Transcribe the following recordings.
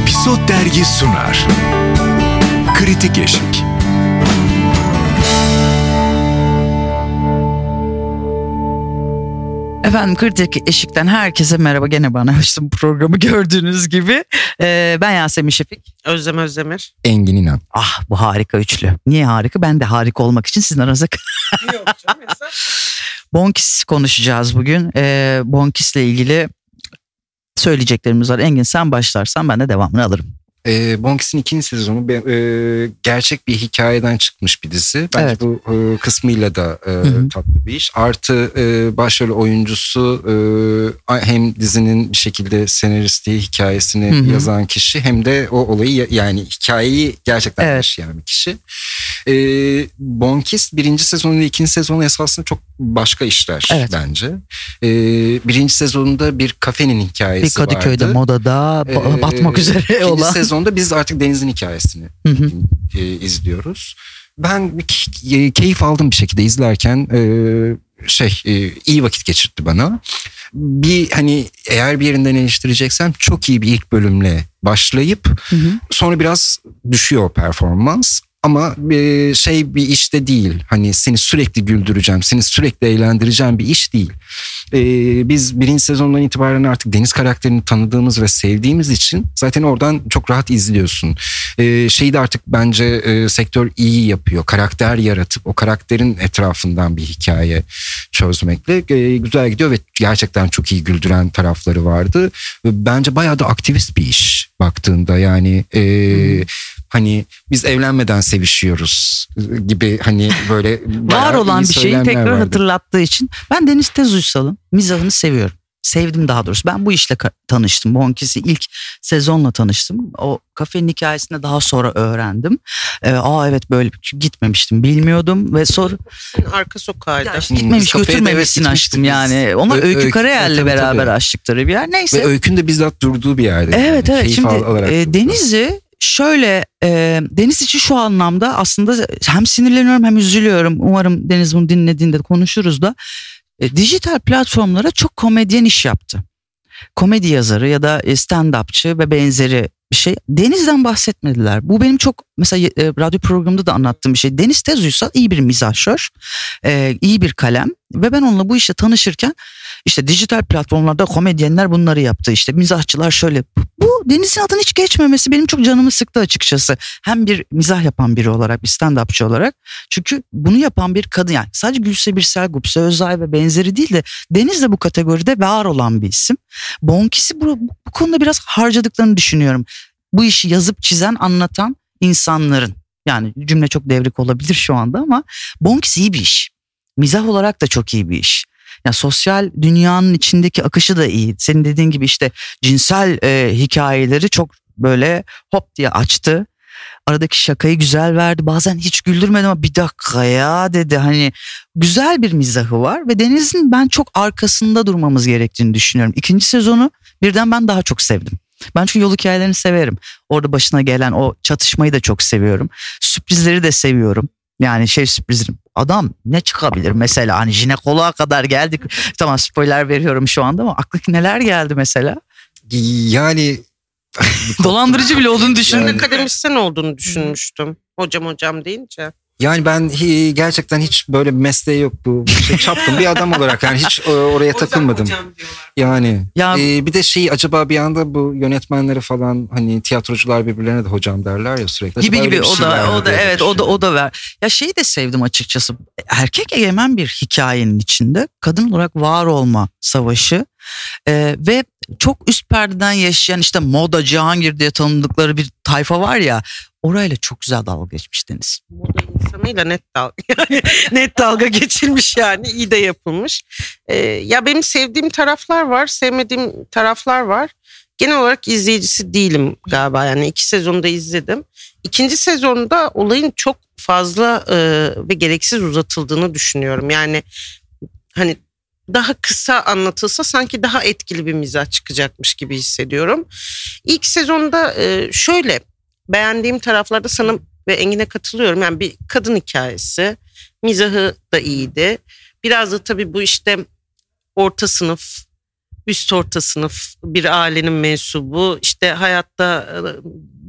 Episod Dergi sunar. Kritik Eşik. Efendim Kritik Eşik'ten herkese merhaba. Gene bana açtım programı gördüğünüz gibi. Ee, ben Yasemin Şefik. Özlem Özdemir. Engin İnan. Ah bu harika üçlü. Niye harika? Ben de harika olmak için sizin aranızda... Bonkis konuşacağız bugün. Ee, Bonkis'le ilgili söyleyeceklerimiz var. Engin sen başlarsan ben de devamını alırım. E, Bonkis'in ikinci sezonu e, gerçek bir hikayeden çıkmış bir dizi. Bence Evet. bu e, kısmıyla da e, hı. tatlı bir iş. Artı e, başrol oyuncusu e, hem dizinin bir şekilde senaristi, hikayesini Hı hı. yazan kişi hem de o olayı ya- yani hikayeyi gerçekten Evet. yaşayan bir kişi. E, Bonkis birinci sezonu ile ikinci sezonu esasında çok başka işler Evet. bence. E, birinci sezonunda bir kafenin hikayesi Bir Kadıköy'de vardı. modada ba- Ee, batmak üzere İkinci olan. Sezonda biz artık Deniz'in hikayesini Hı hı. e, izliyoruz. Ben e, keyif aldım bir şekilde izlerken e, şey e, iyi vakit geçirtti bana. Bir hani eğer bir yerinden eleştireceksem çok iyi bir ilk bölümle başlayıp Hı hı. sonra biraz düşüyor performans. Ama e, şey bir işte değil. Hani seni sürekli güldüreceğim, seni sürekli eğlendireceğim bir iş değil. E, biz birinci sezondan itibaren artık Deniz karakterini tanıdığımız ve sevdiğimiz için zaten oradan çok rahat izliyorsun. E, şeyi de artık bence e, sektör iyi yapıyor. Karakter yaratıp o karakterin etrafından bir hikaye çözmekle e, güzel gidiyor ve gerçekten çok iyi güldüren tarafları vardı. Bence bayağı da aktivist bir iş baktığında yani e, hani biz evlenmeden sevişiyoruz gibi hani böyle Var olan bir şeyi tekrar vardı. hatırlattığı için ben Deniz Tez Uysal'ın mizahını seviyorum. Sevdim daha doğrusu. Ben bu işle tanıştım. Bonkis'i ilk sezonla tanıştım. O kafenin hikayesini daha sonra öğrendim. Ee, aa evet böyle gitmemiştim. Bilmiyordum ve sonra Arka sokağıydı. işte Hmm, gitmemiş de götürmemişsin evet açtım yani. Ona Ö- Öykü Öykü- Karayel'le beraber tabii. açtıkları bir yer. Neyse. Ve Öykün de bizzat durduğu bir yerde. Evet yani. evet Keyif şimdi e. Deniz'i şöyle e, Deniz için şu anlamda aslında hem sinirleniyorum hem üzülüyorum. Umarım Deniz bunu dinlediğinde konuşuruz da. E, dijital platformlara çok komedyen iş yaptı. Komedi yazarı ya da e, stand-upçı ve benzeri bir şey. Deniz'den bahsetmediler. Bu benim çok mesela e, radyo programında da anlattığım bir şey. Deniz Tez Uysal iyi bir mizahşör, e, iyi bir kalem ve ben onunla bu işle tanışırken işte dijital platformlarda komedyenler bunları yaptı işte mizahçılar şöyle. Bu Deniz'in adını hiç geçmemesi benim çok canımı sıktı açıkçası. Hem bir mizah yapan biri olarak bir stand-upçı olarak. Çünkü bunu yapan bir kadın yani sadece Gülse Birsel, Gupse Özay ve benzeri değil de Deniz de bu kategoride var olan bir isim. Bonkis'i bu, bu konuda biraz harcadıklarını düşünüyorum. Bu işi yazıp çizen, anlatan insanların. Yani cümle çok devrik olabilir şu anda ama Bonkis iyi bir iş. Mizah olarak da çok iyi bir iş. Yani sosyal dünyanın içindeki akışı da iyi. Senin dediğin gibi işte cinsel e, hikayeleri çok böyle hop diye açtı. Aradaki şakayı güzel verdi. Bazen hiç güldürmedi ama bir dakika ya dedi. Hani güzel bir mizahı var ve Deniz'in ben çok arkasında durmamız gerektiğini düşünüyorum. İkinci sezonu birden ben daha çok sevdim. Ben çünkü yol hikayelerini severim. Orada başına gelen o çatışmayı da çok seviyorum. Sürprizleri de seviyorum. Yani şey sürprizim adam ne çıkabilir mesela hani jinekoloğa kadar geldik. Tamam spoiler veriyorum şu anda ama aklına neler geldi mesela? Yani Dolandırıcı bile olduğunu düşündüm. Yani- Akademisyen olduğunu düşünmüştüm. Hocam hocam deyince. Yani ben hi- gerçekten hiç böyle bir mesleği yok bu şey, çapkın bir adam olarak yani hiç e, oraya takılmadım. Yani Ya- e, bir de şey acaba bir anda bu yönetmenleri falan hani tiyatrocular birbirlerine de hocam derler ya sürekli. gibi Acaba gibi o şey var da o da evet o da o da ver. Ya şeyi de sevdim açıkçası. Erkek egemen bir hikayenin içinde kadın olarak var olma savaşı Ee, ve çok üst perdeden yaşayan işte moda Cihangir diye tanımladıkları bir tayfa var ya orayla çok güzel dalga geçmiş Deniz. Moda insanıyla net dalga. Yani net dalga geçilmiş yani. iyi de yapılmış. Ee, ya benim sevdiğim taraflar var. Sevmediğim taraflar var. Genel olarak izleyicisi değilim galiba. Yani iki sezonu da izledim. İkinci sezonda olayın çok fazla e, ve gereksiz uzatıldığını düşünüyorum. Yani hani daha kısa anlatılsa sanki daha etkili bir mizah çıkacakmış gibi hissediyorum. İlk sezonda e, şöyle beğendiğim taraflarda sana ve Engin'e katılıyorum. Yani bir kadın hikayesi. Mizahı da iyiydi. Biraz da tabii bu işte orta sınıf üst orta sınıf bir ailenin mensubu işte hayatta e,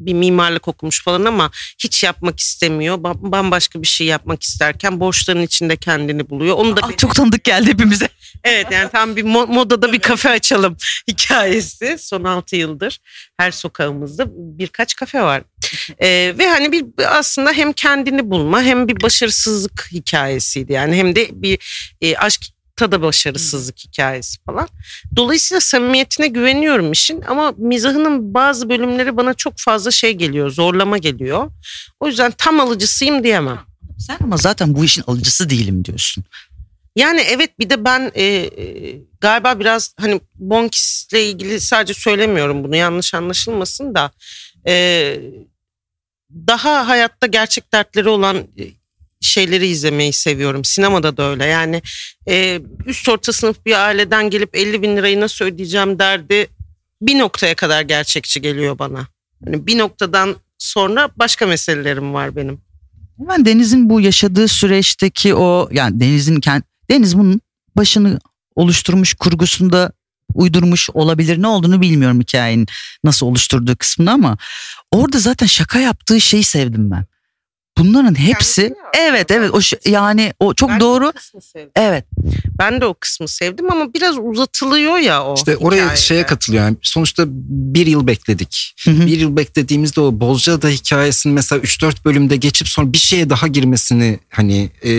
bir mimarlık okumuş falan ama hiç yapmak istemiyor. Ba- Bambaşka bir şey yapmak isterken borçların içinde kendini buluyor. Onu da Ah, çok tanıdık geldi hepimize. Evet yani tam bir mo- modada bir kafe açalım hikayesi. Son 6 yıldır her sokağımızda birkaç kafe var. Ee, ve hani bir aslında hem kendini bulma hem bir başarısızlık hikayesiydi. Yani hem de bir e, aşk da başarısızlık hikayesi falan. Dolayısıyla samimiyetine güveniyorum işin ama mizahının bazı bölümleri bana çok fazla şey geliyor, zorlama geliyor. O yüzden tam alıcısıyım diyemem. Sen ama zaten bu işin alıcısı değilim diyorsun. Yani evet bir de ben e, e, galiba biraz hani Bonkis'le ilgili sadece söylemiyorum bunu yanlış anlaşılmasın da e, daha hayatta gerçek dertleri olan e, şeyleri izlemeyi seviyorum. Sinemada da öyle yani e, üst orta sınıf bir aileden gelip 50 bin lirayı nasıl ödeyeceğim derdi bir noktaya kadar gerçekçi geliyor bana. Hani bir noktadan sonra başka meselelerim var benim. Ben Deniz'in bu yaşadığı süreçteki o yani Deniz'in kend, Deniz bunun başını oluşturmuş kurgusunda uydurmuş olabilir ne olduğunu bilmiyorum hikayenin nasıl oluşturduğu kısmını ama orada zaten şaka yaptığı şeyi sevdim ben. Bunların hepsi Kendisi evet evet. O yani o çok Ben de doğru evet Ben de o kısmı sevdim ama biraz uzatılıyor ya o İşte oraya hikayede. şeye katılıyor. Yani sonuçta bir yıl bekledik. Hı hı. Bir yıl beklediğimizde o Bozcaada hikayesinin mesela 3-4 bölümde geçip sonra bir şeye daha girmesini hani e,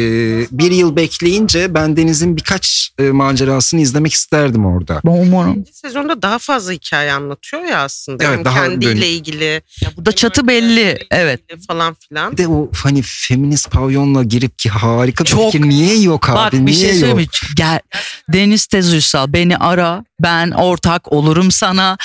bir yıl bekleyince ben Deniz'in birkaç e, macerasını izlemek isterdim orada. ben umarım İkinci sezonda daha fazla hikaye anlatıyor ya aslında. Evet, Hem daha kendiyle böyle- ilgili. ya bu da çatı belli evet Falan filan. Bir de o hani feminist pavyonla girip ki harika bir Çok. fikir niye yok abi Bak bir niye şey yok? söyleyeyim mi? Gel Deniz Tez Uysal beni ara ben ortak olurum sana.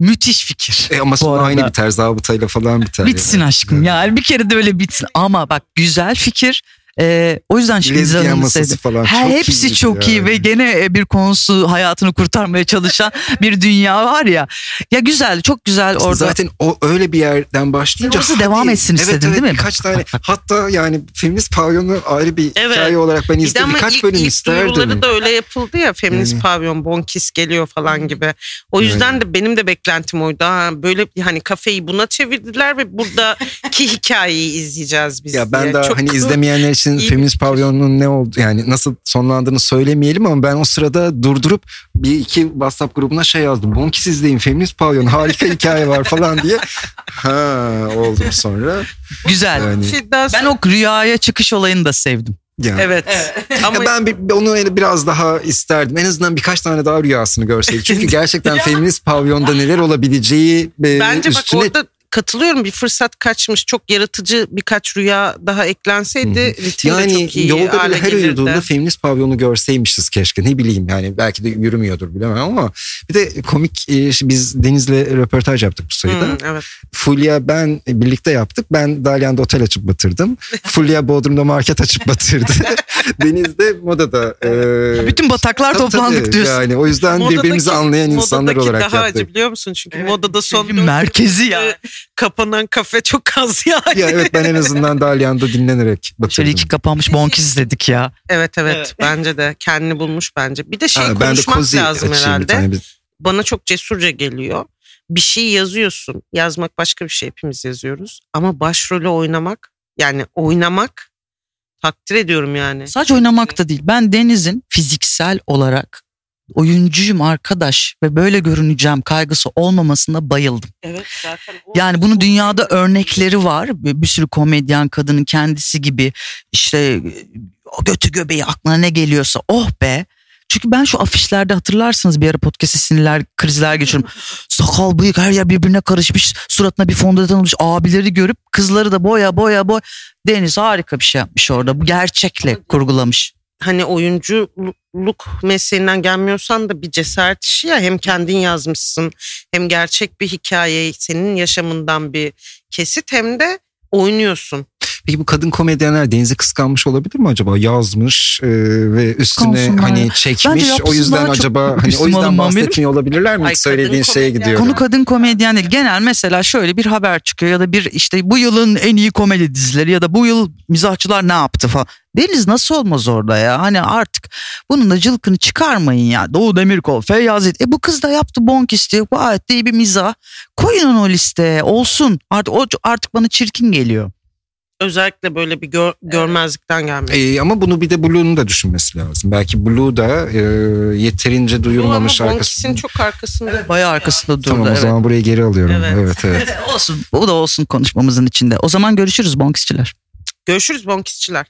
Müthiş fikir. E ama sonra aynı biter zabıtayla falan biter. Bitsin yani. aşkım yani bir kere de öyle bitsin. Ama bak güzel fikir. Ee, o yüzden masası sevdim. falan Ha, çok hepsi çok iyi ve gene e, bir konusu hayatını kurtarmaya çalışan bir dünya var ya. Ya güzel çok güzel İşte orada. Zaten o öyle bir yerden başlayınca Orası devam etsin evet, istedin, evet, değil mi? Birkaç tane hatta yani feminist pavyonu ayrı bir Evet. hikaye olarak ben izledim. ama Birkaç ilk, bölüm ilk isterdim. da öyle yapıldı ya. Feminist Yani. pavyon, bonkis geliyor falan gibi. O yüzden de benim de beklentim oydu. Ha, böyle hani kafeyi buna çevirdiler ve buradaki hikayeyi izleyeceğiz biz Ya ben diye. daha Çok- hani izlemeyenler için iyi bir feminist fikir. pavyonun ne oldu yani nasıl sonlandığını söylemeyelim ama ben o sırada durdurup bir iki WhatsApp grubuna şey yazdım. Bonkis izleyin feminist pavyon harika hikaye var falan diye. Ha oldum sonra. Güzel. Yani, şey daha Ben o rüyaya çıkış olayını da sevdim. yani. Evet. Ama ben bir, onu biraz daha isterdim. En azından birkaç tane daha rüyasını görseydik. Çünkü gerçekten feminist pavyonda neler olabileceği e, bence bak üstüne orada katılıyorum bir fırsat kaçmış. Çok yaratıcı birkaç rüya daha eklenseydi ritim de yani çok iyi yolda hale bile her gelirdi. uyuduğunda feminist pavyonu görseymişiz keşke. Ne bileyim yani belki de yürümüyordur bilemem ama bir de komik e, biz Deniz'le röportaj yaptık bu sayıda. Hmm, evet. Fulya ben birlikte yaptık. Ben Dalyan'da otel açıp batırdım. Fulya Bodrum'da market açıp batırdı. Deniz de modada. e, Bütün bataklar tabii, toplandık tabii. diyorsun. Yani o yüzden birbirimizi anlayan insanlar modadaki olarak daha yaptık. acı biliyor musun? Çünkü modada son merkezi ya. Kapanan kafe çok az yani. Ya evet ben en azından Dalyan'da dinlenerek Şöyle batırdım. iki kapanmış bonkis izledik ya. Evet evet bence de kendini bulmuş bence. Bir de şey Ha, ben de konuşmak kozi lazım herhalde. tane. Bir- Bana çok cesurca geliyor. Bir şey yazıyorsun. Yazmak başka bir şey hepimiz yazıyoruz. Ama başrolü oynamak yani oynamak takdir ediyorum yani. Sadece oynamak da değil. Ben Deniz'in fiziksel olarak oyuncuyum arkadaş ve böyle görüneceğim kaygısı olmamasına bayıldım. Evet zaten. o- Yani bunun dünyada örnekleri var. Bir sürü komedyen kadının kendisi gibi işte o götü göbeği aklına ne geliyorsa oh be. Çünkü ben şu afişlerde hatırlarsınız bir ara podcast'e sinirler, krizler geçiyorum. Sakal, bıyık her yer birbirine karışmış. Suratına bir fondöten olmuş. Abileri görüp kızları da boya boya boy. Deniz harika bir şey yapmış orada. Bu gerçekle kurgulamış. Hani oyunculuk mesleğinden gelmiyorsan da bir cesaret işi ya hem kendin yazmışsın hem gerçek bir hikaye senin yaşamından bir kesit hem de oynuyorsun. Peki bu kadın komedyenler Deniz'i kıskanmış olabilir mi acaba? Yazmış e, ve üstüne hani çekmiş. O yüzden acaba hani o yüzden bahsetmiyor olabilirler mi? Ay, Söylediğin şeye gidiyorum. Konu kadın komedyen değil. Genel mesela şöyle bir haber çıkıyor ya da bir işte bu yılın en iyi komedi dizileri ya da bu yıl mizahçılar ne yaptı falan. Deniz nasıl olmaz orada ya? Hani artık bunun da cılkını çıkarmayın ya. Doğu Demirkol, Feyyaz Yiğit. E bu kız da yaptı Bonkisti. Gayet de iyi bir mizah. Koyun onu o listeye. Olsun. Artık, o, artık bana çirkin geliyor. Özellikle böyle bir gör- görmezlikten gelmek. E, ama bunu bir de Blue'nun da düşünmesi lazım. Belki Blue da e, yeterince duyulmamış Ama arkasında. Çok arkasında. Bayağı arkasında durdu. Tamam o evet. zaman burayı geri alıyorum. Evet. Evet evet. olsun. Bu da olsun konuşmamızın içinde. O zaman görüşürüz Bonkisçiler. Görüşürüz Bonkisçiler.